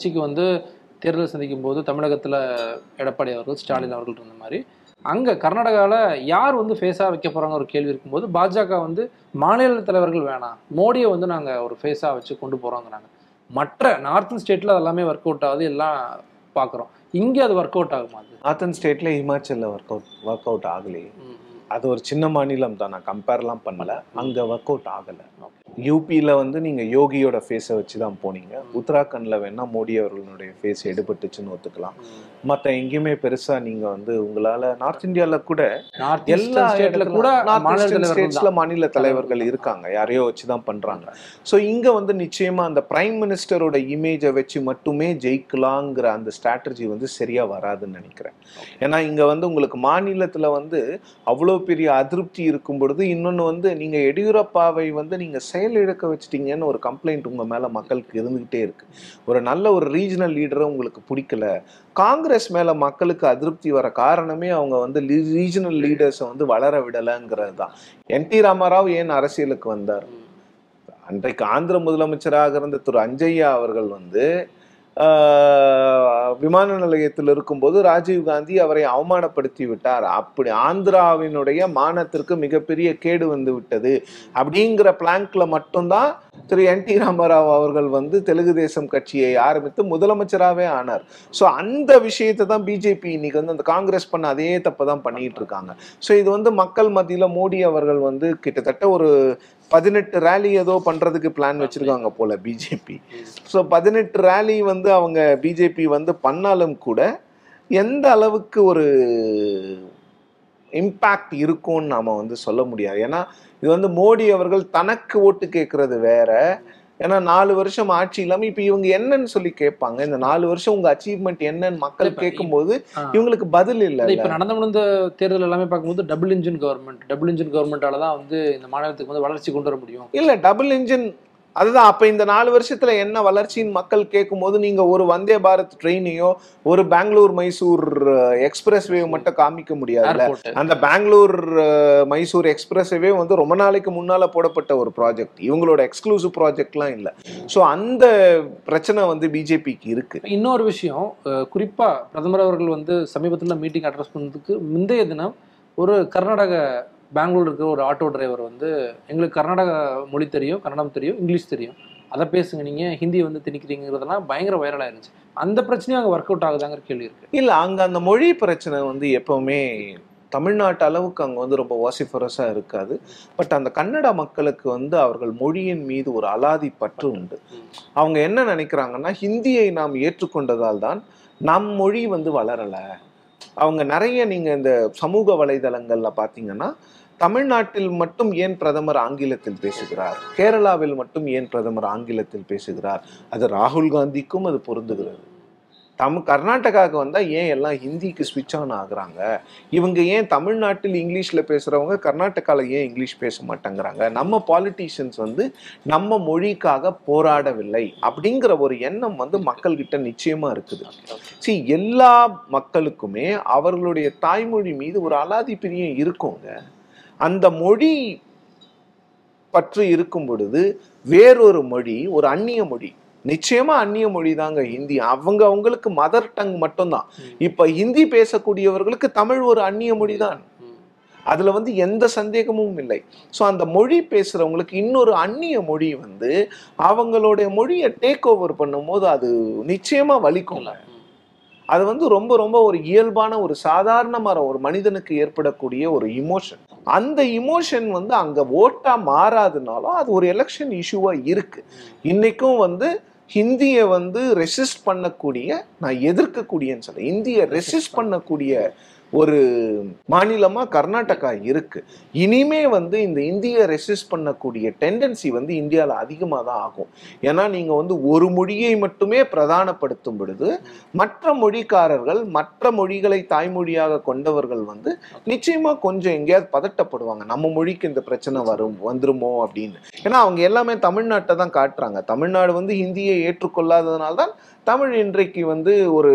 கட்சிக்கு வந்து தேர்தல் சந்திக்கும் போது தமிழகத்துல எடப்பாடி அவர்கள் ஸ்டாலின் அவர்கள் இருந்த மாதிரி. அங்க கர்நாடகாவில் யார் வந்து ஃபேஸாக வைக்க போறாங்க ஒரு கேள்வி இருக்கும்போது பாஜக வந்து மாநில தலைவர்கள் வேணாம். மோடியை வந்து நாங்க ஒரு ஃபேஸாக வச்சு கொண்டு போறோங்கிறாங்க. மற்ற நார்த்தன் ஸ்டேட்ல அதெல்லாமே ஒர்க் அவுட் ஆகுது எல்லாம் பார்க்குறோம் இங்கே அது ஒர்க் அவுட் ஆகுமா அது? நார்த்தன் ஸ்டேட்ல ஹிமாச்சல்ல ஒர்க் அவுட் ஒர்க் அவுட் ஆகலையே. அது ஒரு சின்ன மாநிலம் தான் நான் கம்பேர்லாம் பண்ணல. அங்க ஒர்க் அவுட் ஆகல. யூபியில் வந்து நீங்க யோகியோட ஃபேஸை வச்சு தான் போனீங்க. உத்தராகண்ட்ல வேணா மோடி அவர்களுடைய ஃபேஸ் எடுபட்டுச்சுன்னு ஒத்துக்கலாம். மற்ற எங்கேயுமே பெருசா நீங்க வந்து உங்களால நார்த் இந்தியால கூட எல்லா ஸ்டேட்ல கூட ஸ்டேட்ஸ்ல. மாநில தலைவர்கள் இருக்காங்க. யாரையோ வச்சு தான் பண்றாங்க. ஸோ இங்க வந்து நிச்சயமா அந்த பிரைம் மினிஸ்டரோட இமேஜை வச்சு மட்டுமே ஜெயிக்கலாங்கிற அந்த ஸ்ட்ராட்டஜி வந்து சரியா வராதுன்னு நினைக்கிறேன். ஏன்னா இங்க வந்து உங்களுக்கு மாநிலத்துல வந்து அவ்வளோ பெரிய அதிருப்தி இருக்கும் பொழுது இன்னொன்று வந்து நீங்க எடியூரப்பாவை வந்து நீங்க செயல் இழக்க வச்சிட்டீங்கன்னு ஒரு கம்ப்ளைண்ட் உங்க மேல மக்களுக்கு இருந்துகிட்டே இருக்கு. ஒரு நல்ல ஒரு ரீஜனல் லீடரை உங்களுக்கு பிடிக்கல. காங்கிரஸ் மேல மக்களுக்கு அதிருப்தி வர காரணமே அவங்க வந்து ரீஜனல் லீடர்ஸை வந்து வளர விடலைங்கிறது தான். என் டி ராமாராவ் ஏன் அரசியலுக்கு வந்தார்? அன்றைக்கு ஆந்திர முதலமைச்சராக இருந்த திரு அஞ்சய்யா அவர்கள் வந்து விமான நிலையத்தில் இருக்கும்போது ராஜீவ் காந்தி அவரை அவமானப்படுத்தி விட்டார். அப்படி ஆந்திராவினுடைய மானத்திற்கு மிகப்பெரிய கேடு வந்து விட்டது. அப்படிங்கிற பிளாங்க்ல மட்டும்தான் திரு என் டி ராமராவ் அவர்கள் வந்து தெலுங்கு தேசம் கட்சியை ஆரம்பித்து முதலமைச்சராகவே ஆனார். ஸோ அந்த விஷயத்தை தான் பிஜேபி இன்னைக்கு வந்து அந்த காங்கிரஸ் பண்ண அதே தப்பை தான் பண்ணிட்டு இருக்காங்க. ஸோ இது வந்து மக்கள் மத்தியில் மோடி அவர்கள் வந்து கிட்டத்தட்ட ஒரு பதினெட்டு ரேலி ஏதோ பண்றதுக்கு பிளான் வச்சிருக்காங்க போல பிஜேபி ஸோ பதினெட்டு ரேலி வந்து அவங்க பிஜேபி வந்து பண்ணாலும் கூட எந்த அளவுக்கு ஒரு இம்பேக்ட் இருக்கும்னு நாம வந்து சொல்ல முடியாது. ஏன்னா இது வந்து மோடி அவர்கள் தனக்கு ஓட்டு கேட்கறது வேற. ஏன்னா நாலு வருஷம் ஆட்சி இல்லாம இப்ப இவங்க என்னன்னு சொல்லி கேட்பாங்க. இந்த நாலு வருஷம் உங்க அச்சீவ்மெண்ட் என்னன்னு மக்கள் கேட்கும்போது. இவங்களுக்கு பதில் இல்ல, இல்ல இப்ப நடந்து முடிந்த தேர்தல் எல்லாமே பார்க்கும்போது double engine government double engine கவர்மெண்டால தான் வந்து இந்த மாநிலத்துக்கு வந்து வளர்ச்சி கொண்டு வர முடியும். இல்ல டபுள் இன்ஜின் அதுதான். அப்ப இந்த நாலு வருஷத்துல என்ன வளர்ச்சின்னு மக்கள் கேட்கும்போது நீங்க ஒரு வந்தே பாரத் ட்ரெயினையோ ஒரு பெங்களூர் மைசூர் எக்ஸ்பிரஸ் வே மட்டும் காமிக்க முடியாதுல்ல. அந்த பெங்களூர் மைசூர் எக்ஸ்பிரஸ்வே வந்து ரொம்ப நாளைக்கு முன்னால போடப்பட்ட ஒரு ப்ராஜெக்ட். இவங்களோட எக்ஸ்க்ளூசிவ் ப்ராஜெக்ட்லாம் இல்லை. ஸோ அந்த பிரச்சனை வந்து பிஜேபிக்கு இருக்கு. இன்னொரு விஷயம் அஹ், குறிப்பா பிரதமர் அவர்கள் வந்து சமீபத்துல மீட்டிங் அட்ரஸ் பண்ணதுக்கு முந்தைய தினம் ஒரு கர்நாடக பெங்களூர் இருக்கிற ஒரு ஆட்டோ டிரைவர் வந்து எங்களுக்கு கர்நாடக மொழி தெரியும் கன்னடம் தெரியும் இங்கிலீஷ் தெரியும். அதை பேசுங்க நீங்க ஹிந்தி வந்து திணிக்கிறீங்கிறதெல்லாம் பயங்கர வைரல் ஆயிருச்சு அந்த பிரச்சனையும் அங்கே ஒர்க் அவுட் ஆகுதாங்கிற கேள்வி இருக்கு. இல்ல அங்க அந்த மொழி பிரச்சனை வந்து எப்பவுமே தமிழ்நாட்டு அளவுக்கு அங்கே வந்து ரொம்ப வாசிஃபரஸாக இருக்காது. பட் அந்த கன்னட மக்களுக்கு வந்து அவர்கள் மொழியின் மீது ஒரு அலாதி பற்று உண்டு. அவங்க என்ன நினைக்கிறாங்கன்னா ஹிந்தியை நாம் ஏற்றுக்கொண்டதால் தான் நம் மொழி வந்து வளரலை. அவங்க நிறைய நீங்க இந்த சமூக வலைதளங்கள்ல பாத்தீங்கன்னா தமிழ்நாட்டில் மட்டும் ஏன் பிரதமர் ஆங்கிலத்தில் பேசுகிறார்? கேரளாவில் மட்டும் ஏன் பிரதமர் ஆங்கிலத்தில் பேசுகிறார்? அது ராகுல் காந்திக்கும் அது பொருந்துகிறது. தம் கர்நாடகாவுக்கு வந்தால் ஏன் எல்லாம் ஹிந்திக்கு ஸ்விட்ச் ஆன் ஆகுறாங்க? இவங்க ஏன் தமிழ்நாட்டில் இங்கிலீஷில் பேசுகிறவங்க கர்நாடகாவில் ஏன் இங்கிலீஷ் பேச மாட்டேங்கிறாங்க? நம்ம பாலிட்டிஷியன்ஸ் வந்து நம்ம மொழிக்காக போராடவில்லை அப்படிங்கிற ஒரு எண்ணம் வந்து மக்கள்கிட்ட நிச்சயமாக இருக்குது. சரி எல்லா மக்களுக்குமே அவர்களுடைய தாய்மொழி மீது ஒரு அலாதி பிரியம் இருக்குங்க. அந்த மொழி பற்று இருக்கும் பொழுது வேறொரு மொழி ஒரு அந்நிய மொழி நிச்சயமா அந்நிய மொழி தாங்க ஹிந்தி. அவங்க அவங்களுக்கு மதர் டங் மட்டும்தான். இப்ப ஹிந்தி பேசக்கூடியவர்களுக்கு தமிழ் ஒரு அந்நிய மொழி தான். அதுல வந்து எந்த சந்தேகமும் இல்லை. ஸோ அந்த மொழி பேசுறவங்களுக்கு இன்னொரு அந்நிய மொழி வந்து அவங்களுடைய மொழியை டேக் ஓவர் பண்ணும்போது அது நிச்சயமா வலிக்கும்ல அது வந்து ரொம்ப ரொம்ப ஒரு இயல்பான ஒரு சாதாரணமான ஒரு மனிதனுக்கு ஏற்படக்கூடிய ஒரு இமோஷன் அந்த இமோஷன் வந்து அங்க ஓட்டா மாறாதுனாலும் அது ஒரு எலெக்ஷன் இஷ்யூவா இருக்கு. இன்னைக்கும் வந்து ஹிந்தியை வந்து ரெசிஸ்ட் பண்ணக்கூடிய நான் எதிர்க்கக்கூடியன்னு சொல்ல இந்தியை ரெசிஸ்ட் பண்ணக்கூடிய ஒரு மாநிலமாக கர்நாடகா இருக்கு. இனிமே வந்து இந்த இந்தியை ரெசிஸ்ட் பண்ணக்கூடிய டெண்டன்சி வந்து இந்தியாவில் அதிகமாக தான் ஆகும். ஏன்னா நீங்கள் வந்து ஒரு மொழியை மட்டுமே பிரதானப்படுத்தும் பொழுது மற்ற மொழிக்காரர்கள் மற்ற மொழிகளை தாய்மொழியாக கொண்டவர்கள் வந்து நிச்சயமாக கொஞ்சம் எங்கேயாவது பதட்டப்படுவாங்க. நம்ம மொழிக்கு இந்த பிரச்சனை வரும் வந்துருமோ அப்படின்னு. ஏன்னா அவங்க எல்லாமே தமிழ்நாட்டை தான் காட்டுறாங்க. தமிழ்நாடு வந்து ஹிந்தியை ஏற்றுக்கொள்ளாததுனால தான் தமிழ் இன்றைக்கு வந்து ஒரு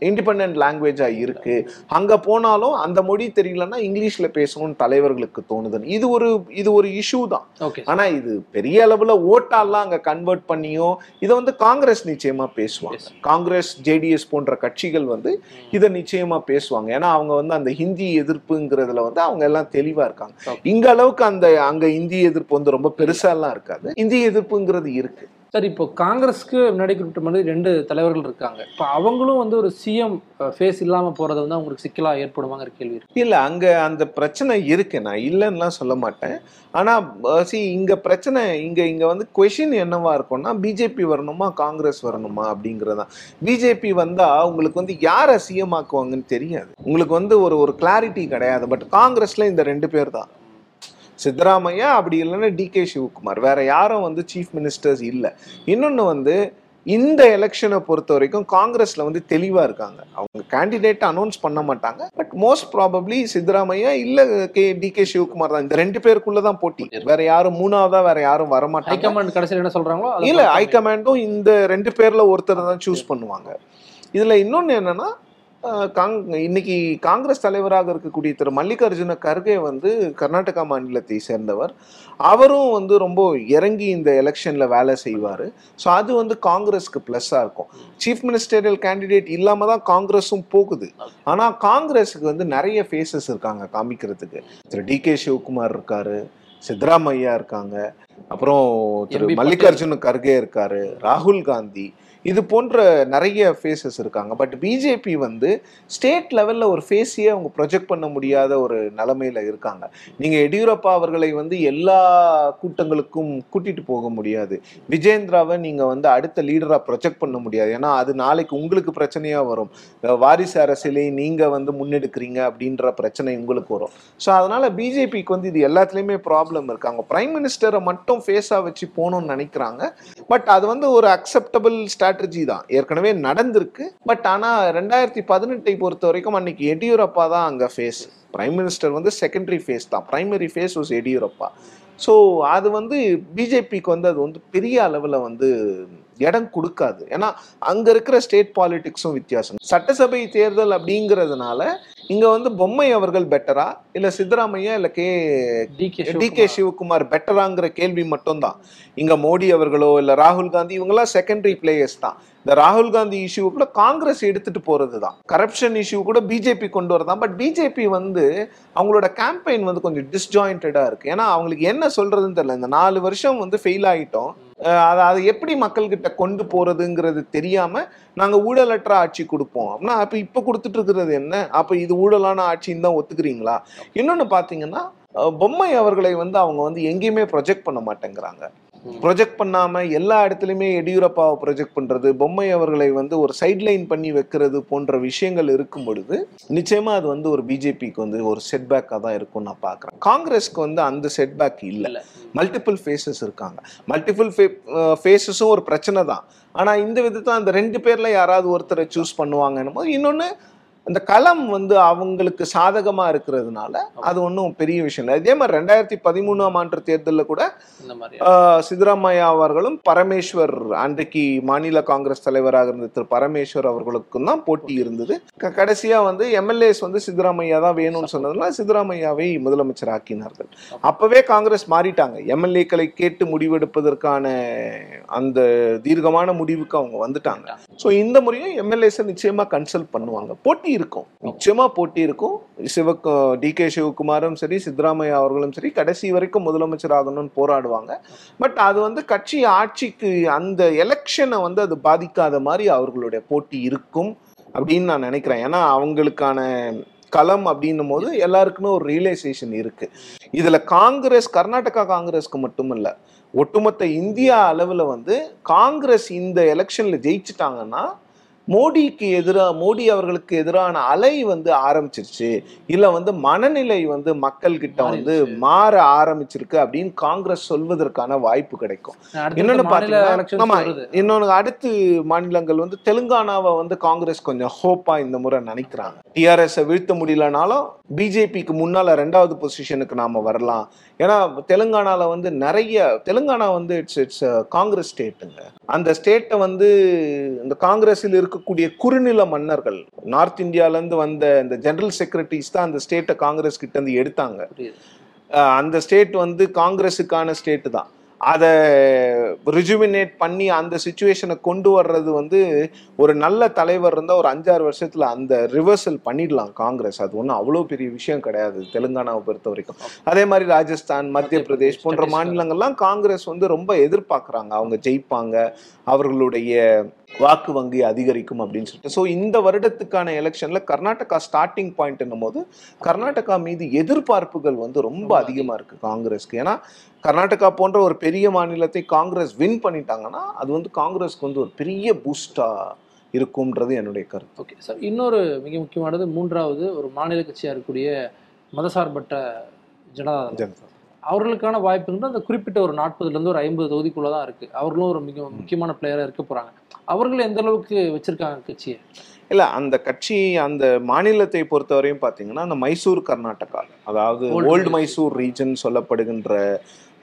இண்டிபெண்ட் லாங்குவேஜா இருக்கு. அங்க போனாலும் அந்த மொழி தெரியலன்னா இங்கிலீஷ்ல பேசணும்னு தலைவர்களுக்கு தோணுது இது ஒரு இது ஒரு இஷ்யூ தான். ஓகே. ஆனா இது பெரிய அளவுல ஓட்டாலாம் அங்க கன்வெர்ட் பண்ணியும் இதை வந்து காங்கிரஸ் நிச்சயமா பேசுவாங்க. காங்கிரஸ் ஜேடிஎஸ் போன்ற கட்சிகள் வந்து இதை நிச்சயமா பேசுவாங்க. ஏன்னா அவங்க வந்து அந்த ஹிந்தி எதிர்ப்புங்கிறதுல வந்து அவங்க எல்லாம் தெளிவா இருக்காங்க. இங்க அளவுக்கு அந்த அங்க இந்தி எதிர்ப்பு வந்து ரொம்ப பெருசா எல்லாம் இருக்காது. இந்தி எதிர்ப்புங்கிறது இருக்கு. சார் இப்போ காங்கிரஸ்க்கு முன்னாடி குறிப்பிட்ட மாதிரி ரெண்டு தலைவர்கள் இருக்காங்க. இப்போ அவங்களும் வந்து ஒரு சிஎம் ஃபேஸ் இல்லாமல் போகிறது வந்து அவங்களுக்கு சிக்கலாக ஏற்படுவாங்கிற கேள்வி இருக்கு. இல்லை அங்கே அந்த பிரச்சனை இருக்கு. நான் இல்லைன்னுலாம் சொல்ல மாட்டேன். ஆனால் சி இங்கே பிரச்சனை இங்கே இங்கே வந்து கொஷின் என்னவா இருக்கும்னா பிஜேபி வரணுமா காங்கிரஸ் வரணுமா அப்படிங்கறதான் பிஜேபி வந்தால் உங்களுக்கு வந்து யாரை சிஎம் ஆக்குவாங்கன்னு தெரியாது. உங்களுக்கு வந்து ஒரு ஒரு கிளாரிட்டி கிடையாது. பட் காங்கிரஸில் இந்த ரெண்டு பேர் தான். சித்தராமையா அப்படி இல்லைன்னா டி கே சிவகுமார். வேற யாரும் வந்து சீஃப் மினிஸ்டர்ஸ் இல்லை. இன்னொன்னு வந்து இந்த எலெக்ஷனை பொறுத்த வரைக்கும் காங்கிரஸ்ல வந்து தெளிவா இருக்காங்க. அவங்க கேண்டிடேட் அனௌன்ஸ் பண்ண மாட்டாங்க. பட் மோஸ்ட் ப்ராபப்ளி சித்தராமையா இல்ல கே டி கே சிவகுமார் தான். இந்த ரெண்டு பேருக்குள்ள தான் போட்டி. வேற யாரும் மூணாவதா வேற யாரும் வர மாட்டாங்க. ஹைகமாண்ட் கடைசியில் என்ன சொல்றாங்களோ இல்ல ஹைகமாண்டும் இந்த ரெண்டு பேர்ல ஒருத்தர் தான் சூஸ் பண்ணுவாங்க. இதுல இன்னொன்னு என்னன்னா காங் இன்னைக்கு காங்கிரஸ் தலைவராக இருக்கக்கூடிய திரு. மல்லிகார்ஜுன கர்கே வந்து கர்நாடகா மாநிலத்தை சேர்ந்தவர். அவரும் வந்து ரொம்ப இறங்கி இந்த எலெக்ஷன்ல வேலை செய்வார். ஸோ அது வந்து காங்கிரஸ்க்கு ப்ளஸ்ஸாக இருக்கும். சீஃப் மினிஸ்டரியல் கேண்டிடேட் இல்லாமல் தான் காங்கிரஸும் போகுது. ஆனால் காங்கிரஸுக்கு வந்து நிறைய ஃபேஸஸ் இருக்காங்க காமிக்கிறதுக்கு. திரு. டி. கே. சிவகுமார் இருக்காரு சித்தராமையா இருக்காங்க. அப்புறம் திரு மல்லிகார்ஜுன கர்கே இருக்காரு ராகுல் காந்தி இது போன்ற நிறைய ஃபேஸஸ் இருக்காங்க. பட் பிஜேபி வந்து ஸ்டேட் லெவல்ல ஒரு ஃபேஸையே அவங்க ப்ரொஜெக்ட் பண்ண முடியாத ஒரு நிலைமையில இருக்காங்க. நீங்க எடியூரப்பா அவர்களை வந்து எல்லா கூட்டங்களுக்கும் கூட்டிட்டு போக முடியாது. விஜேந்திராவை நீங்க வந்து அடுத்த லீடரா ப்ரொஜெக்ட் பண்ண முடியாது. ஏன்னா அது நாளைக்கு உங்களுக்கு பிரச்சனையா வரும். வாரிசு அரசியலை நீங்க வந்து முன்னெடுக்கிறீங்க அப்படின்ற பிரச்சனை உங்களுக்கு வரும். ஸோ அதனால பிஜேபிக்கு வந்து இது எல்லாத்துலேயுமே ப்ராப்ளம் இருக்கு. அவங்க பிரைம் மினிஸ்டரை மட்டும் ஃபேஸாக வச்சு போகணும்னு நினைக்கிறாங்க. பட் அது வந்து ஒரு அக்செப்டபிள் ஸ்ட்ராட்டஜி தான். ஏற்கனவே நடந்திருக்கு. பட் ஆனால் ரெண்டாயிரத்தி பதினெட்டை பொறுத்த வரைக்கும் அன்னைக்கு எடியூரப்பா தான் அங்கே ஃபேஸ் பிரைம் மினிஸ்டர் வந்து செகண்டரி ஃபேஸ் தான். Primary face was Yediyurappa. So அது வந்து பிஜேபிக்கு வந்து அது வந்து பெரிய அளவில் வந்து இடம் கொடுக்காது. ஏன்னா அங்கே இருக்கிற ஸ்டேட் பாலிடிக்ஸும் வித்தியாசம். சட்டசபை தேர்தல் அப்படிங்கிறதுனால இங்கே வந்து பொம்மை அவர்கள் பெட்டரா இல்லை சித்தராமையா இல்லை K D K D K Shivakumar. பெட்டராங்கிற கேள்வி மட்டும்தான். இங்க மோடி அவர்களோ இல்ல ராகுல் காந்தி இவங்கெல்லாம் செகண்டரி பிளேயர்ஸ் தான். இந்த ராகுல் காந்தி இஷ்யூ கூட காங்கிரஸ் எடுத்துட்டு போறது தான் கரப்ஷன் இஷ்யூ கூட பிஜேபி கொண்டு வரதான். பட் பிஜேபி வந்து அவங்களோட கேம்பெயின் வந்து கொஞ்சம் டிஸ்ஜாயிண்டடா இருக்கு. ஏன்னா அவங்களுக்கு என்ன சொல்றதுன்னு தெரியல. இந்த நாலு வருஷம் வந்து ஃபெயில் ஆயிட்டோம். அஹ் அதை அதை எப்படி மக்கள்கிட்ட கொண்டு போகிறதுங்கிறது தெரியாமல் நாங்கள் ஊழலற்ற ஆட்சி கொடுப்போம். அப்படின்னா அப்போ இப்போ கொடுத்துட்டு இருக்கிறது என்ன? அப்போ இது ஊழலான ஆட்சின்னு தான் ஒத்துக்கிறீங்களா? இன்னொன்று பார்த்தீங்கன்னா பொம்மை அவர்களை வந்து அவங்க வந்து எங்கேயுமே ப்ரொஜெக்ட் பண்ண மாட்டேங்கிறாங்க. ப்ரொஜெக்ட் பண்ணாம எல்லா இடத்துலையுமே எடியூரப்பாவை ப்ரொஜெக்ட் பண்றது பொம்மை அவர்களை வந்து ஒரு சைட்லைன் பண்ணி வைக்கிறது போன்ற விஷயங்கள் இருக்கும் பொழுது நிச்சயமா அது வந்து ஒரு பிஜேபிக்கு வந்து ஒரு செட்பேக்காக தான் இருக்கும் நான் பார்க்குறேன். காங்கிரஸ்க்கு வந்து அந்த செட்பேக் இல்லை. மல்டிபிள் ஃபேஸஸ் இருக்காங்க. மல்டிபிள் ஃபேஸஸும் ஒரு பிரச்சனை தான். ஆனா இந்த விதத்தில் அந்த ரெண்டு பேர்ல யாராவது ஒருத்தரை சூஸ் பண்ணுவாங்கன்னும் போது இன்னொன்று அந்த களம் வந்து அவங்களுக்கு சாதகமா இருக்கிறதுனால அது ஒன்றும் பெரிய விஷயம் இல்லை. இதே மாதிரி ரெண்டாயிரத்தி பதிமூணாம் ஆண்டு தேர்தலில் கூட சித்தராமையா அவர்களும் பரமேஸ்வர் அன்றைக்கு மாநில காங்கிரஸ் தலைவராக இருந்த திரு பரமேஸ்வர் அவர்களுக்கும் தான் போட்டி இருந்தது. க- கடைசியா வந்து எம்எல்ஏஸ் வந்து சித்தராமையா தான் வேணும்னு சொன்னதுனால சித்தராமையாவை முதலமைச்சர் ஆக்கினார்கள். அப்பவே காங்கிரஸ் மாறிட்டாங்க. எம்எல்ஏக்களை கேட்டு முடிவெடுப்பதற்கான அந்த தீர்க்கமான முடிவுக்கு அவங்க வந்துட்டாங்க. ஸோ இந்த முறையும் எம்எல்ஏஸை நிச்சயமா கன்சல்ட் பண்ணுவாங்க. போட்டி இருக்கும் நிச்சயமா போட்டி இருக்கும் சிவ டி கே சிவகுமாரும் சரி சித்தராமையா அவர்களும் சரி கடைசி வரைக்கும் முதலமைச்சர் ஆகணும்னு போராடுவாங்க. பட் அது வந்து கட்சி ஆட்சிக்கு அந்த எலெக்ஷனை வந்து அது பாதிக்காத மாதிரி அவர்களுடைய போட்டி இருக்கும் அப்படின்னு நான் நினைக்கிறேன். ஏன்னா அவங்களுக்கான களம் அப்படின்னும் போது எல்லாருக்குமே ஒரு ரியலைசேஷன் இருக்கு. இதுல காங்கிரஸ் கர்நாடகா காங்கிரஸ்க்கு மட்டும் இல்ல ஒட்டுமொத்த இந்தியா அளவுல வந்து காங்கிரஸ் இந்த எலெக்ஷன்ல ஜெயிச்சிட்டாங்கன்னா மோடிக்கு எதிராக மோடி அவர்களுக்கு எதிரான அலை வந்து ஆரம்பிச்சிருச்சு. இல்ல வந்து மனநிலை வந்து மக்கள் கிட்ட வந்து. மாற ஆரம்பிச்சிருக்கு அப்படின்னு காங்கிரஸ் சொல்வதற்கான வாய்ப்பு கிடைக்கும். இன்னொன்னு elections ஆமா அடுத்து மாநிலங்கள் வந்து தெலுங்கானாவை வந்து காங்கிரஸ் கொஞ்சம் ஹோப்பா இந்த முறை நினைக்கிறாங்க. டிஆர்எஸ் வீழ்த்த முடியலனாலும் பிஜேபிக்கு முன்னால ரெண்டாவது பொசிஷனுக்கு நாம வரலாம். ஏன்னா தெலுங்கானால வந்து நிறைய தெலுங்கானா வந்து இட்ஸ் இட்ஸ் காங்கிரஸ் ஸ்டேட்டுங்க அந்த ஸ்டேட்டை வந்து இந்த காங்கிரஸில் இருக்க இருக்கக்கூடிய குறுநில மன்னர்கள் நார்த் இந்தியால இருந்து வந்த இந்த ஜெனரல் செக்ரட்டரிஸ் தான் அந்த ஸ்டேட்டை காங்கிரஸ் கிட்ட இருந்து எடுத்தாங்க அந்த ஸ்டேட் வந்து காங்கிரஸுக்கான ஸ்டேட் தான். அதை ரிஜுமினேட் பண்ணி அந்த சுச்சுவேஷனை கொண்டு வர்றது வந்து ஒரு நல்ல தலைவர் இருந்தால் ஒரு அஞ்சாறு வருஷத்துல அந்த ரிவர்சல் பண்ணிடலாம் காங்கிரஸ். அது ஒன்றும் அவ்வளோ பெரிய விஷயம் கிடையாது தெலுங்கானாவை பொறுத்த வரைக்கும். அதே மாதிரி ராஜஸ்தான் மத்திய பிரதேஷ் போன்ற. மாநிலங்கள்லாம் காங்கிரஸ் வந்து ரொம்ப எதிர்பார்க்குறாங்க. அவங்க ஜெயிப்பாங்க. அவர்களுடைய வாக்கு வங்கி அதிகரிக்கும் அப்படின்னு சொல்லிட்டு. ஸோ இந்த வருடத்துக்கான எலெக்ஷன்ல கர்நாடகா ஸ்டார்டிங் பாயிண்ட் போது கர்நாடகா மீது எதிர்பார்ப்புகள் வந்து ரொம்ப அதிகமா. இருக்கு காங்கிரஸ்க்கு. ஏன்னா கர்நாடகா போன்ற ஒரு பெரிய மாநிலத்தை காங்கிரஸ் வின் பண்ணிட்டாங்கன்னா அது வந்து காங்கிரஸ்க்கு வந்து ஒரு பெரிய பூஸ்டா இருக்கும்ன்றது என்னுடைய கருத்து. ஓகே சார் இன்னொரு மிக முக்கியமானது மூன்றாவது ஒரு மாநில கட்சியாக இருக்கக்கூடிய மதசார்பற்ற ஜனதாதளம். ஜனதா. அவர்களுக்கான வாய்ப்புங்கிறது அந்த குறிப்பிட்ட ஒரு நாற்பதுலேருந்து ஒரு ஐம்பது தொகுதிக்குள்ளே தான் இருக்குது. அவர்களும் ஒரு மிக முக்கியமான பிளேயராக இருக்க போகிறாங்க அவர்கள் எந்த அளவுக்கு வச்சிருக்காங்க கட்சியை? இல்ல அந்த கட்சி அந்த மாநிலத்தை பொறுத்தவரையும் பாத்தீங்கன்னா அந்த மைசூர் கர்நாடகா அதாவது ஓல்டு. மைசூர் ரீஜன் சொல்லப்படுகின்ற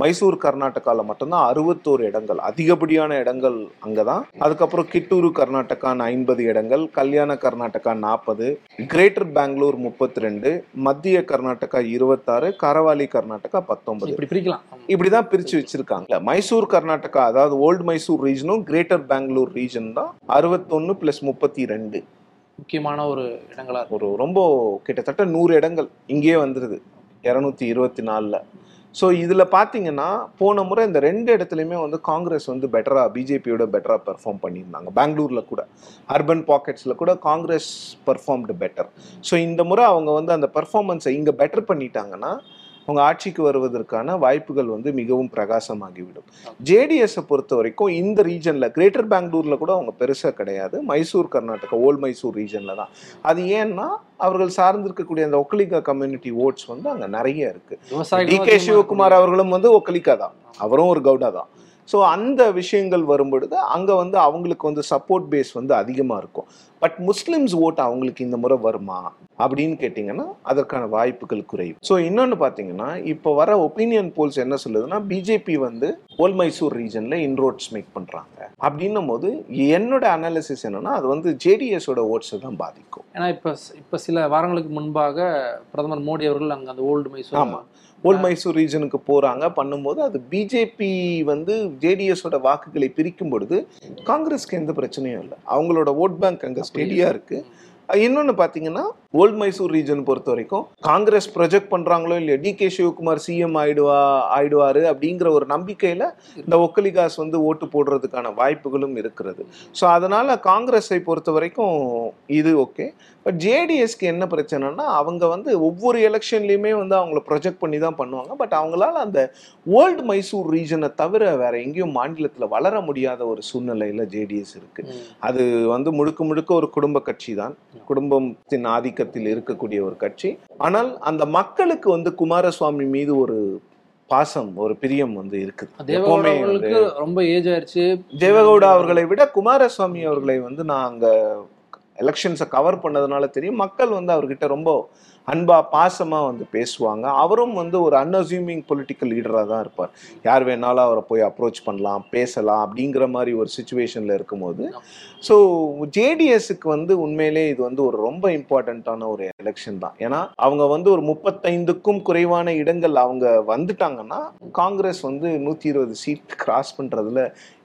மைசூர் கர்நாடகால மட்டும்தான் அறுபத்தோரு இடங்கள் அதிகப்படியான இடங்கள் அங்கதான். அதுக்கப்புறம் கிட்டூரு கர்நாடகா ஐம்பது இடங்கள் கல்யாண கர்நாடகா நாற்பது கிரேட்டர் பெங்களூர் முப்பத்தி ரெண்டு மத்திய கர்நாடகா இருபத்தாறு கரவாலி கர்நாடகா பத்தொன்பது. இப்படி பிரிக்கலாம். இப்படிதான் பிரிச்சு வச்சிருக்காங்க. மைசூர் கர்நாடகா அதாவது ஓல்டு மைசூர் ரீஜனும் கிரேட்டர் பெங்களூர் ரீஜன் தான் அறுபத்தொன்னு பிளஸ் முப்பத்தி ரெண்டு முக்கியமான ஒரு இடங்களா ஒரு ரொம்ப கிட்டத்தட்ட நூறு இடங்கள் இங்கேயே வந்துருது. இரநூத்தி இருபத்தி நாலில். ஸோ இதில் பார்த்தீங்கன்னா போன முறை இந்த ரெண்டு இடத்துலையுமே வந்து காங்கிரஸ் வந்து பெட்டராக பிஜேபியோட பெட்டராக பெர்ஃபார்ம் பண்ணியிருந்தாங்க. பெங்களூரில் கூட. அர்பன் பாக்கெட்ஸில் கூட காங்கிரஸ் பெர்ஃபார்ம்டு பெட்டர் ஸோ இந்த முறை அவங்க வந்து அந்த பெர்ஃபார்மன்ஸை இங்கே பெட்டர் பண்ணிட்டாங்கன்னா அவங்க ஆட்சிக்கு வருவதற்கான வாய்ப்புகள் வந்து மிகவும் பிரகாசமாகிவிடும். ஜேடிஎஸை பொறுத்த வரைக்கும் இந்த ரீஜனில் கிரேட்டர் பெங்களூரில் கூட அவங்க பெருசாக கிடையாது. மைசூர் கர்நாடகா ஓல்ட் மைசூர் ரீஜனில் தான். அது ஏன்னா அவர்கள் சார்ந்திருக்கக்கூடிய அந்த ஒக்கலிகா கம்யூனிட்டி ஓட்ஸ் வந்து அங்கே நிறைய இருக்கு. டி கே சிவகுமார் அவர்களும் வந்து ஒக்கலிகா தான். அவரும் ஒரு கவுடா தான். ஸோ அந்த விஷயங்கள் வரும்பொழுது அங்கே வந்து அவங்களுக்கு வந்து சப்போர்ட் பேஸ் வந்து அதிகமாக இருக்கும். பட் முஸ்லிம்ஸ் ஓட் அவங்களுக்கு இந்த முறை வருமா? அப்படின்னு கேட்டிங்கன்னா அதற்கான வாய்ப்புகள் குறைவு ஸோ இன்னொன்று பார்த்தீங்கன்னா இப்போ வர ஒப்பீனியன் போல்ஸ் என்ன சொல்லுதுன்னா பிஜேபி வந்து ஓல் மைசூர் ரீஜனில் இன்ரோட்ஸ் மேக் பண்ணுறாங்க அப்படின்னும் போது என்னோட அனாலிசிஸ் என்னன்னா அது வந்து ஜேடிஎஸோட ஓட்ஸை தான் பாதிக்கும். ஏன்னா இப்போ இப்போ சில வாரங்களுக்கு முன்பாக பிரதமர் மோடி அவர்கள் அங்கே அந்த ஓல்டு மைசூர் ஆமா. ஓல்ட் மைசூர் ரீஜனுக்கு போறாங்க. பண்ணும்போது அது பிஜேபி வந்து ஜேடிஎஸோட வாக்குகளை பிரிக்கும் பொழுது காங்கிரஸ்க்கு எந்த பிரச்சனையும் இல்லை. அவங்களோட ஓட் பேங்க் அங்க ஸ்டெடியா இருக்கு. இன்னொன்னு பாத்தீங்கன்னா ஓல்ட் மைசூர் ரீஜன் பொறுத்த வரைக்கும் காங்கிரஸ் ப்ரொஜெக்ட் பண்றாங்களோ இல்லையோ டி கே சிவகுமார் சிஎம் ஆயிடுவா ஆயிடுவாரு அப்படிங்கிற ஒரு நம்பிக்கையில இந்த ஒக்கலிகாஸ் வந்து ஓட்டு போடுறதுக்கான வாய்ப்புகளும் இருக்கிறது. ஸோ அதனால காங்கிரஸை பொறுத்த வரைக்கும் இது ஓகே பட் ஜேடிஎஸ்க்கு என்ன பிரச்சனைனா அவங்க வந்து ஒவ்வொரு எலெக்ஷன்லையுமே வந்து அவங்கள ப்ரொஜெக்ட் பண்ணி தான் பண்ணுவாங்க. பட் அவங்களால அந்த ஓல்டு மைசூர் ரீஜனை தவிர வேற எங்கேயும் மாநிலத்தில் வளர முடியாத ஒரு சூழ்நிலையில ஜேடிஎஸ் இருக்கு. ம். அது வந்து முழுக்க முழுக்க ஒரு குடும்ப கட்சி தான் குடும்பத்தின் ஆதிக்கத்தில் இருக்கக்கூடிய ஒரு கட்சி. ஆனால் அந்த மக்களுக்கு வந்து குமாரசுவாமி மீது ஒரு பாசம் ஒரு பிரியம் வந்து இருக்குது. எப்பவுமே ரொம்ப ஏஜ் ஆயிடுச்சு தேவகவுடா அவர்களை விட குமாரசுவாமி அவர்களை வந்து நான் அங்க எலெக்ஷன்ஸை கவர் பண்ணதுனால தெரியும். மக்கள் வந்து அவர்கிட்ட ரொம்ப அன்பா பாசமா வந்து பேசுவாங்க. அவரும் வந்து ஒரு அன்அசியூமிங் பொலிட்டிக்கல் லீடராக தான் இருப்பார். யார் வேணாலும் அவரை போய் அப்ரோச் பண்ணலாம் பேசலாம் அப்படிங்கிற மாதிரி ஒரு சுச்சுவேஷன்ல இருக்கும்போது ஸோ ஜேடிஎஸ்க்கு வந்து உண்மையிலே இது வந்து ஒரு ரொம்ப இம்பார்ட்டண்ட்டான ஒரு எலெக்ஷன் தான். ஏன்னா அவங்க வந்து ஒரு முப்பத்தைந்துக்கும் குறைவான இடங்கள் அவங்க வந்துட்டாங்கன்னா காங்கிரஸ் வந்து நூற்றி இருபது சீட் கிராஸ் பண்றதுல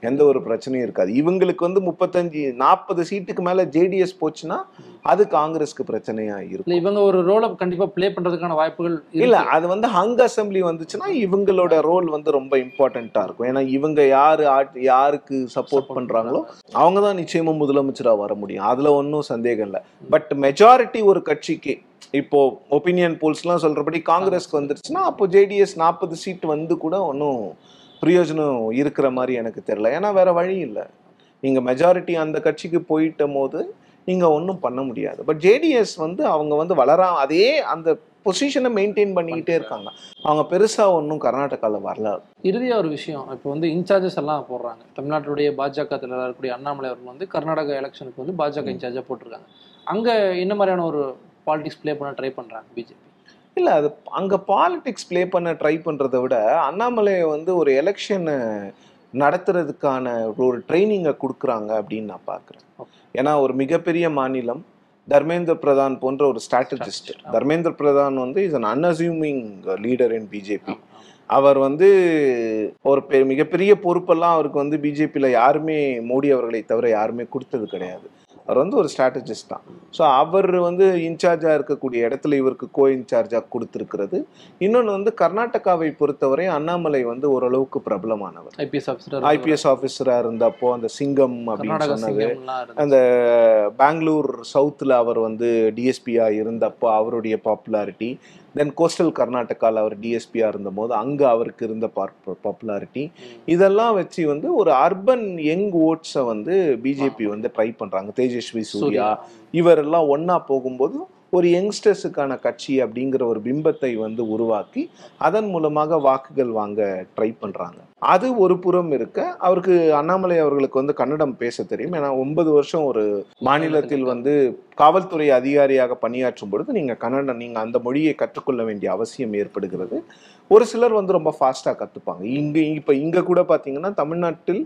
எந்த ஒரு பிரச்சனையும் இருக்காது. இவங்களுக்கு வந்து முப்பத்தஞ்சு நாற்பது சீட்டுக்கு மேல ஜேடிஎஸ் போச்சுன்னா அது காங்கிரஸ்க்கு பிரச்சனையா இருக்கும். இவங்க ஒரு ரோலை கண்டிப்பா ப்ளே பண்றதுக்கான வாய்ப்புகள். இல்ல அது வந்து ஹங் அசம்பிளி வந்துச்சுன்னா இவங்களோட ரோல் வந்து ரொம்ப இம்பார்ட்டண்டா இருக்கும். ஏன்னா இவங்க யாரு ஆட்- யாருக்கு சப்போர்ட் பண்றாங்களோ அவங்க தான் நிச்சயமா முதலமைச்சரா வர முடியும். அதுல ஒன்றும் சந்தேகம் இல்லை. பட் மெஜாரிட்டி ஒரு கட்சிக்கு இப்போ ஒப்பீனியன் போல்ஸ்லாம் சொல்றபடி காங்கிரஸ்க்கு வந்துருச்சுன்னா அப்போ ஜேடிஎஸ் நாற்பது சீட் வந்து கூட ஒன்றும் பிரயோஜனம் இருக்கிற மாதிரி எனக்கு தெரியல. ஏன்னா வேற வழி இல்லை. நீங்க மெஜாரிட்டி அந்த கட்சிக்கு போயிட்ட போது நீங்க ஒன்றும் பண்ண முடியாது. பட் ஜேடிஎஸ் வந்து அவங்க வந்து வளரா அதே அந்த பொசிஷனை மெயின்டைன் பண்ணிக்கிட்டே இருக்காங்க. அவங்க பெருசா ஒன்றும் கர்நாடகாவில் வரல. இறுதியா ஒரு விஷயம் இப்போ வந்து இன்சார்ஜஸ் எல்லாம் போடுறாங்க. தமிழ்நாட்டுடைய பாஜக தலைவராக இருக்கக்கூடிய அண்ணாமலை அவர்கள் வந்து கர்நாடகா எலெக்ஷனுக்கு வந்து பாஜக இன்சார்ஜா போட்டிருக்காங்க. அங்க என்ன மாதிரியான ஒரு பாலிடிக்ஸ் ப்ளே பண்ண ட்ரை பண்றாங்க பிஜேபி இல்ல அது அங்க பாலிடிக்ஸ் ப்ளே பண்ண ட்ரை பண்றதை விட அண்ணாமலை வந்து ஒரு எலெக்ஷன் நடத்துறதுக்கான ஒரு ட்ரைனிங்கை கொடுக்குறாங்க அப்படின்னு நான் பார்க்குறேன் ஏன்னா ஒரு மிகப்பெரிய மாநிலம் தர்மேந்திர பிரதான் போன்ற ஒரு ஸ்ட்ராட்டஜிஸ்ட் தர்மேந்திர பிரதான் வந்து is an unassuming leader in BJP அவர் வந்து ஒரு மிகப்பெரிய பொறுப்பெல்லாம் அவருக்கு வந்து பிஜேபியில் யாருமே மோடி அவர்களை தவிர யாருமே கொடுத்தது கிடையாது. அவர் வந்து ஒரு ஸ்ட்ராட்டஜிஸ்ட் தான். ஸோ அவர் வந்து இன்சார்ஜாக இருக்கக்கூடிய இடத்துல இவருக்கு கோ இன்சார்ஜாக கொடுத்துருக்கிறது. இன்னொன்று வந்து கர்நாடகாவை பொறுத்தவரை அண்ணாமலை வந்து ஓரளவுக்கு பிரபலமானவர். ஐபிஎஸ் ஆஃபீஸர் ஐபிஎஸ் ஆஃபீஸராக இருந்தப்போ அந்த சிங்கம் அப்படின்னு சொன்னது. அந்த பெங்களூர் சவுத்தில் அவர் வந்து டிஎஸ்பியாக இருந்தப்போ அவருடைய பாப்புலாரிட்டி தென் கோஸ்டல் கர்நாடகாவில் அவர் டிஎஸ்பியாக இருந்தபோது அங்கே அவருக்கு இருந்த பாப்புலாரிட்டி. இதெல்லாம் வச்சு வந்து ஒரு அர்பன் யங் ஓட்ஸை வந்து பிஜேபி வந்து ட்ரை பண்ணுறாங்க தேஜஸ்வி சூர்யா. சூர்யா இவரெல்லாம் ஒன்றா போகும்போது ஒரு யங்ஸ்டர்ஸுக்கான கட்சி அப்படிங்கிற ஒரு பிம்பத்தை வந்து உருவாக்கி அதன் மூலமாக வாக்குகள் வாங்க ட்ரை பண்ணுறாங்க அது ஒரு புறம் இருக்க. அவருக்கு அண்ணாமலை அவர்களுக்கு வந்து கன்னடம் பேச தெரியும். ஏன்னா ஒன்பது வருஷம் ஒரு மாநிலத்தில் வந்து காவல்துறை அதிகாரியாக பணியாற்றும் பொழுது நீங்கள் கன்னடம் நீங்கள் அந்த மொழியை கற்றுக்கொள்ள வேண்டிய அவசியம் ஏற்படுகிறது. ஒரு சிலர் வந்து ரொம்ப ஃபாஸ்ட்டாக கற்றுப்பாங்க இங்கே இப்போ இங்கே கூட பார்த்தீங்கன்னா தமிழ்நாட்டில்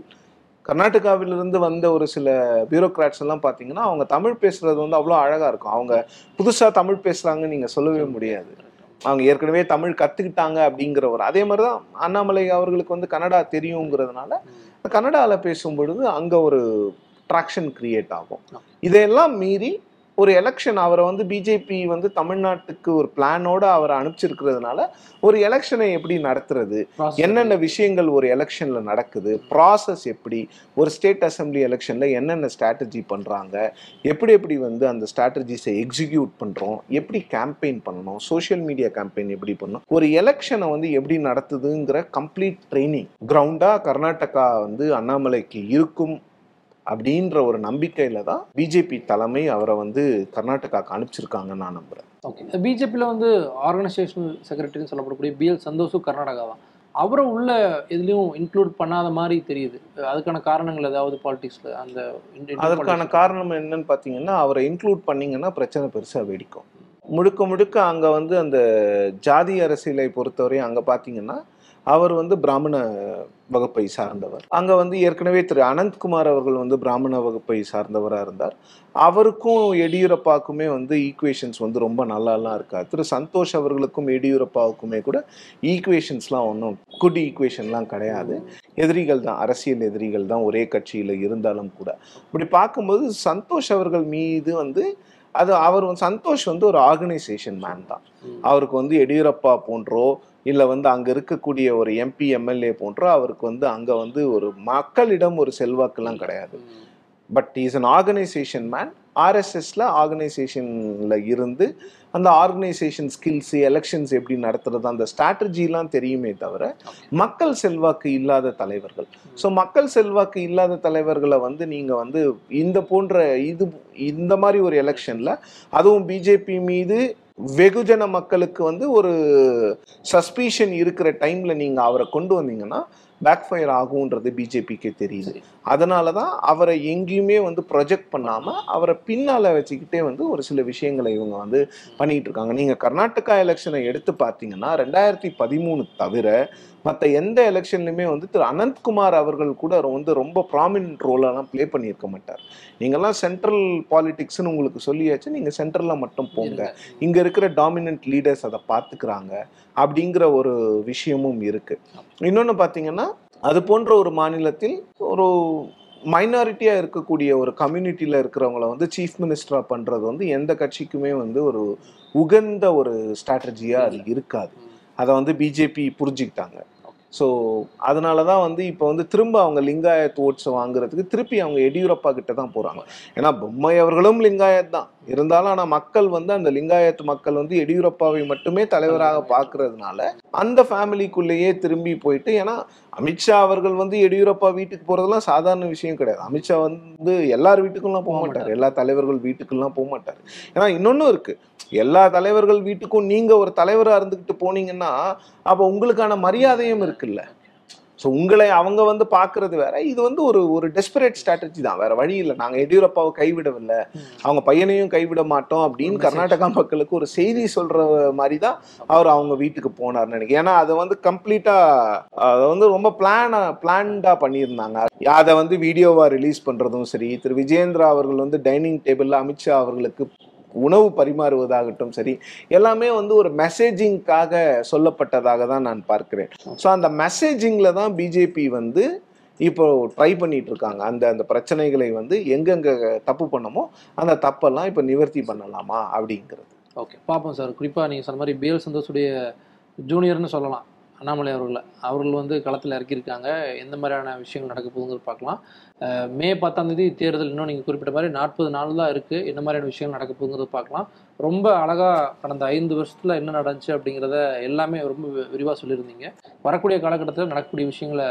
கர்நாடகாவிலிருந்து வந்த ஒரு சில பியூரோக்ராட்ஸ் எல்லாம் பார்த்தீங்கன்னா அவங்க தமிழ் பேசுறது வந்து அவ்வளோ அழகாக இருக்கும். அவங்க புதுசாக தமிழ் பேசுகிறாங்கன்னு நீங்கள் சொல்லவே முடியாது. அவங்க ஏற்கனவே தமிழ் கற்றுக்கிட்டாங்க அப்படிங்கிற ஒரு அதே மாதிரி தான் அண்ணாமலை அவர்களுக்கு வந்து கன்னடா தெரியுங்கிறதுனால. கன்னடாவில் பேசும் பொழுது அங்கே ஒரு ட்ராக்ஷன் கிரியேட் ஆகும். இதையெல்லாம் மீறி ஒரு எலெக்ஷன் அவரை வந்து பிஜேபி வந்து தமிழ்நாட்டுக்கு ஒரு பிளானோட அவரை அனுப்பிச்சிருக்கிறதுனால ஒரு எலெக்ஷனை எப்படி நடத்துறது? என்னென்ன விஷயங்கள் ஒரு எலெக்ஷன்ல நடக்குது? ப்ராசஸ் எப்படி? ஒரு ஸ்டேட் அசெம்பிளி எலெக்ஷன்ல என்னென்ன ஸ்ட்ராட்டஜி பண்றாங்க? எப்படி எப்படி வந்து அந்த ஸ்ட்ராட்டஜிஸை எக்ஸிக்யூட் பண்றோம்? எப்படி கேம்பெயின் பண்ணணும்? சோஷியல் மீடியா கேம்பெயின் எப்படி பண்ணணும்? ஒரு எலெக்ஷனை வந்து எப்படி நடத்துதுங்கிற கம்ப்ளீட் ட்ரைனிங் கிரவுண்டா கர்நாடகா வந்து அண்ணாமலைக்கு இருக்கும் அப்படின்ற ஒரு நம்பிக்கையில தான் பிஜேபி தலைமை அவரை வந்து கர்நாடகாக்கு அனுப்பிச்சிருக்காங்கன்னு நான் நம்புறேன். ஓகே பிஜேபியில் வந்து ஆர்கனைசேஷனல் செக்ரட்டரின்னு சொல்லப்படக்கூடிய பிஎல் சந்தோஷும் கர்நாடகா தான். அவரை உள்ள எதுலேயும் இன்க்ளூட் பண்ணாத மாதிரி தெரியுது. அதுக்கான காரணங்கள் ஏதாவது பாலிடிக்ஸ்ல அந்த அதற்கான காரணம் என்னன்னு பார்த்தீங்கன்னா அவரை இன்க்ளூட் பண்ணீங்கன்னா பிரச்சனை பெருசாக வெடிக்கும். முழுக்க முழுக்க அங்கே வந்து அந்த ஜாதி அரசியலை பொறுத்தவரை அங்கே பார்த்தீங்கன்னா அவர் வந்து பிராமண வகுப்பை சார்ந்தவர். அங்கே வந்து ஏற்கனவே திரு அனந்த்குமார் அவர்கள் வந்து பிராமண வகுப்பை சார்ந்தவராக இருந்தார். அவருக்கும் எடியூரப்பாவுக்குமே வந்து ஈக்குவேஷன்ஸ் வந்து ரொம்ப நல்லாலாம் இருக்காது. திரு சந்தோஷ் அவர்களுக்கும் எடியூரப்பாவுக்குமே கூட ஈக்குவேஷன்ஸ்லாம் ஒன்றும் குட் ஈக்குவேஷன்லாம் கிடையாது. எதிரிகள் தான் அரசியல் எதிரிகள் தான் ஒரே கட்சியில் இருந்தாலும் கூட. இப்படி பார்க்கும்போது சந்தோஷ் அவர்கள் மீது வந்து அது அவர் வந்து- சந்தோஷ் வந்து ஒரு ஆர்கனைசேஷன் மேன் தான். அவருக்கு வந்து எடியூரப்பா போன்றோ இல்லை வந்து அங்கே இருக்கக்கூடிய ஒரு எம்பி எம்எல்ஏ போன்றோ அவருக்கு வந்து அங்கே வந்து ஒரு மக்களிடம் ஒரு செல்வாக்கெல்லாம் கிடையாது. But is an organisation man ஆர்எஸ்எஸ்ல ஆர்கனைசேஷனில் இருந்து அந்த ஆர்கனைசேஷன் ஸ்கில்ஸ் எலெக்ஷன்ஸ் எப்படி நடத்துறது அந்த ஸ்ட்ராட்டஜிலாம் தெரியுமே தவிர மக்கள் செல்வாக்கு இல்லாத தலைவர்கள். ஸோ மக்கள் செல்வாக்கு இல்லாத தலைவர்களை வந்து நீங்கள் வந்து இந்த போன்ற இது இந்த மாதிரி ஒரு எலெக்ஷனில் அதுவும் பிஜேபி மீது வெகுஜன மக்களுக்கு வந்து ஒரு சஸ்பீஷன் இருக்கிற டைமில் நீங்கள் அவரை கொண்டு வந்தீங்கன்னா பேக்ஃபயர் ஆகுன்றது பிஜேபிக்கு தெரியுது. அதனால தான் அவரை எங்கேயுமே வந்து ப்ரொஜெக்ட் பண்ணாமல் அவரை பின்னால் வச்சுக்கிட்டே வந்து ஒரு சில விஷயங்களை இவங்க வந்து பண்ணிட்டு இருக்காங்க. நீங்கள் கர்நாடகா எலெக்ஷனை எடுத்து பார்த்தீங்கன்னா ரெண்டாயிரத்தி பதிமூணு தவிர மற்ற எந்த எலெக்ஷன்லையுமே வந்து திரு அனந்த்குமார் அவர்கள் கூட வந்து ரொம்ப ப்ராமினன்ட் ரோலெல்லாம் ப்ளே பண்ணியிருக்க மாட்டார். நீங்கள்லாம் சென்ட்ரல் பாலிடிக்ஸ்னு உங்களுக்கு சொல்லியாச்சு நீங்கள் சென்ட்ரலில் மட்டும் போங்க. இங்கே இருக்கிற டாமினன்ட் லீடர்ஸ் அதை பார்த்துக்கிறாங்க அப்படிங்கிற ஒரு விஷயமும் இருக்கு. இன்னொன்று பார்த்தீங்கன்னா அது போன்ற ஒரு மாநிலத்தில் ஒரு மைனாரிட்டியாக இருக்கக்கூடிய ஒரு கம்யூனிட்டியில் இருக்கிறவங்கள வந்து சீஃப் மினிஸ்டராக பண்ணுறது வந்து எந்த கட்சிக்குமே வந்து ஒரு உகந்த ஒரு ஸ்ட்ராட்டஜியாக அது இருக்காது. அதை வந்து பிஜேபி புரிஞ்சுக்கிட்டாங்க. ஸோ அதனால தான் வந்து இப்போ வந்து திரும்ப அவங்க லிங்காயத் ஓட்ஸை வாங்குறதுக்கு திருப்பி அவங்க எடியூரப்பா கிட்ட தான் போகிறாங்க ஏன்னா பொம்மை அவர்களும் லிங்காயத் தான். இருந்தாலும் ஆனால் மக்கள் வந்து அந்த லிங்காயத் மக்கள் வந்து எடியூரப்பாவை மட்டுமே தலைவராக பார்க்கறதுனால அந்த ஃபேமிலிக்குள்ளேயே திரும்பி போயிட்டு ஏன்னா அமித்ஷா அவர்கள் வந்து எடியூரப்பா வீட்டுக்கு போகிறதெல்லாம் சாதாரண விஷயம் கிடையாது. அமித்ஷா வந்து எல்லார் வீட்டுக்குலாம் போக மாட்டார். எல்லா தலைவர்கள் வீட்டுக்கெல்லாம் போக மாட்டார். ஏன்னா இன்னொன்றும் இருக்கு. எல்லா தலைவர்கள் வீட்டுக்கும் நீங்க ஒரு தலைவரா இருந்துகிட்டு போனீங்கன்னா அப்போ உங்களுக்கான மரியாதையும் இருக்குல்ல. ஸோ உங்களை அவங்க வந்து பார்க்கறது வேற. இது வந்து ஒரு ஒரு டெஸ்பரேட் ஸ்ட்ராட்டஜி தான். வேற வழி இல்லை. நாங்கள் எடியூரப்பாவை கைவிடவில்லை. அவங்க பையனையும் கைவிட மாட்டோம் அப்படின்னு. கர்நாடகா மக்களுக்கு ஒரு செய்தி சொல்ற மாதிரி தான் அவர் அவங்க வீட்டுக்கு போனார்னு நினைக்கிறேன். ஏன்னா அதை வந்து கம்ப்ளீட்டா அதை வந்து ரொம்ப பிளானா பிளான்டா பண்ணியிருந்தாங்க. அதை வந்து வீடியோவா ரிலீஸ் பண்றதும் சரி திரு. விஜேந்திரா அவர்கள் வந்து டைனிங் டேபிள்ல அமித்ஷா அவர்களுக்கு உணவு பரிமாறுவதாகட்டும் சரி எல்லாமே வந்து ஒரு மெசேஜிங்காக சொல்லப்பட்டதாக தான் நான் பார்க்கிறேன். ஸோ அந்த மெசேஜிங்கில் தான் பிஜேபி வந்து இப்போ ட்ரை பண்ணிட்டு இருக்காங்க அந்த அந்த பிரச்சனைகளை வந்து எங்கெங்க தப்பு பண்ணமோ அந்த தப்பெல்லாம் இப்போ நிவர்த்தி பண்ணலாமா அப்படிங்கிறது. ஓகே பார்ப்போம் சார். குறிப்பாக நீங்கள் சொன்ன மாதிரி பிஎல் சந்தோஷுடைய ஜூனியர்னு சொல்லலாம். அண்ணாமலை அவர்களை அவர்கள் வந்து களத்தில் இறக்கியிருக்காங்க. எந்த மாதிரியான விஷயங்கள் நடக்க போகுதுங்கிறது பார்க்கலாம். மே பத்தாம் தேதி தேர்தல் இன்னும் நீங்கள் குறிப்பிட்ட மாதிரி நாற்பது நாள் தான் இருக்குது என்ன மாதிரியான விஷயங்கள் நடக்க போகுங்கிறது பார்க்கலாம். ரொம்ப அழகாக கடந்த ஐந்து வருஷத்தில் என்ன நடந்துச்சு அப்படிங்கிறத எல்லாமே ரொம்ப விரிவாக சொல்லியிருந்தீங்க. வரக்கூடிய காலகட்டத்தில் நடக்கக்கூடிய விஷயங்களை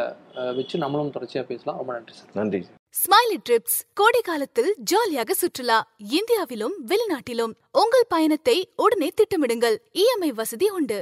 வச்சு நம்மளும் தொடர்ச்சியாக பேசலாம். ரொம்ப நன்றி சார். நன்றி. ஸ்மைலி ட்ரிப்ஸ் கோடை காலத்தில் ஜாலியாக சுற்றுலா இந்தியாவிலும் வெளிநாட்டிலும். உங்கள் பயணத்தை உடனே திட்டமிடுங்கள். இஎம்ஐ வசதி உண்டு.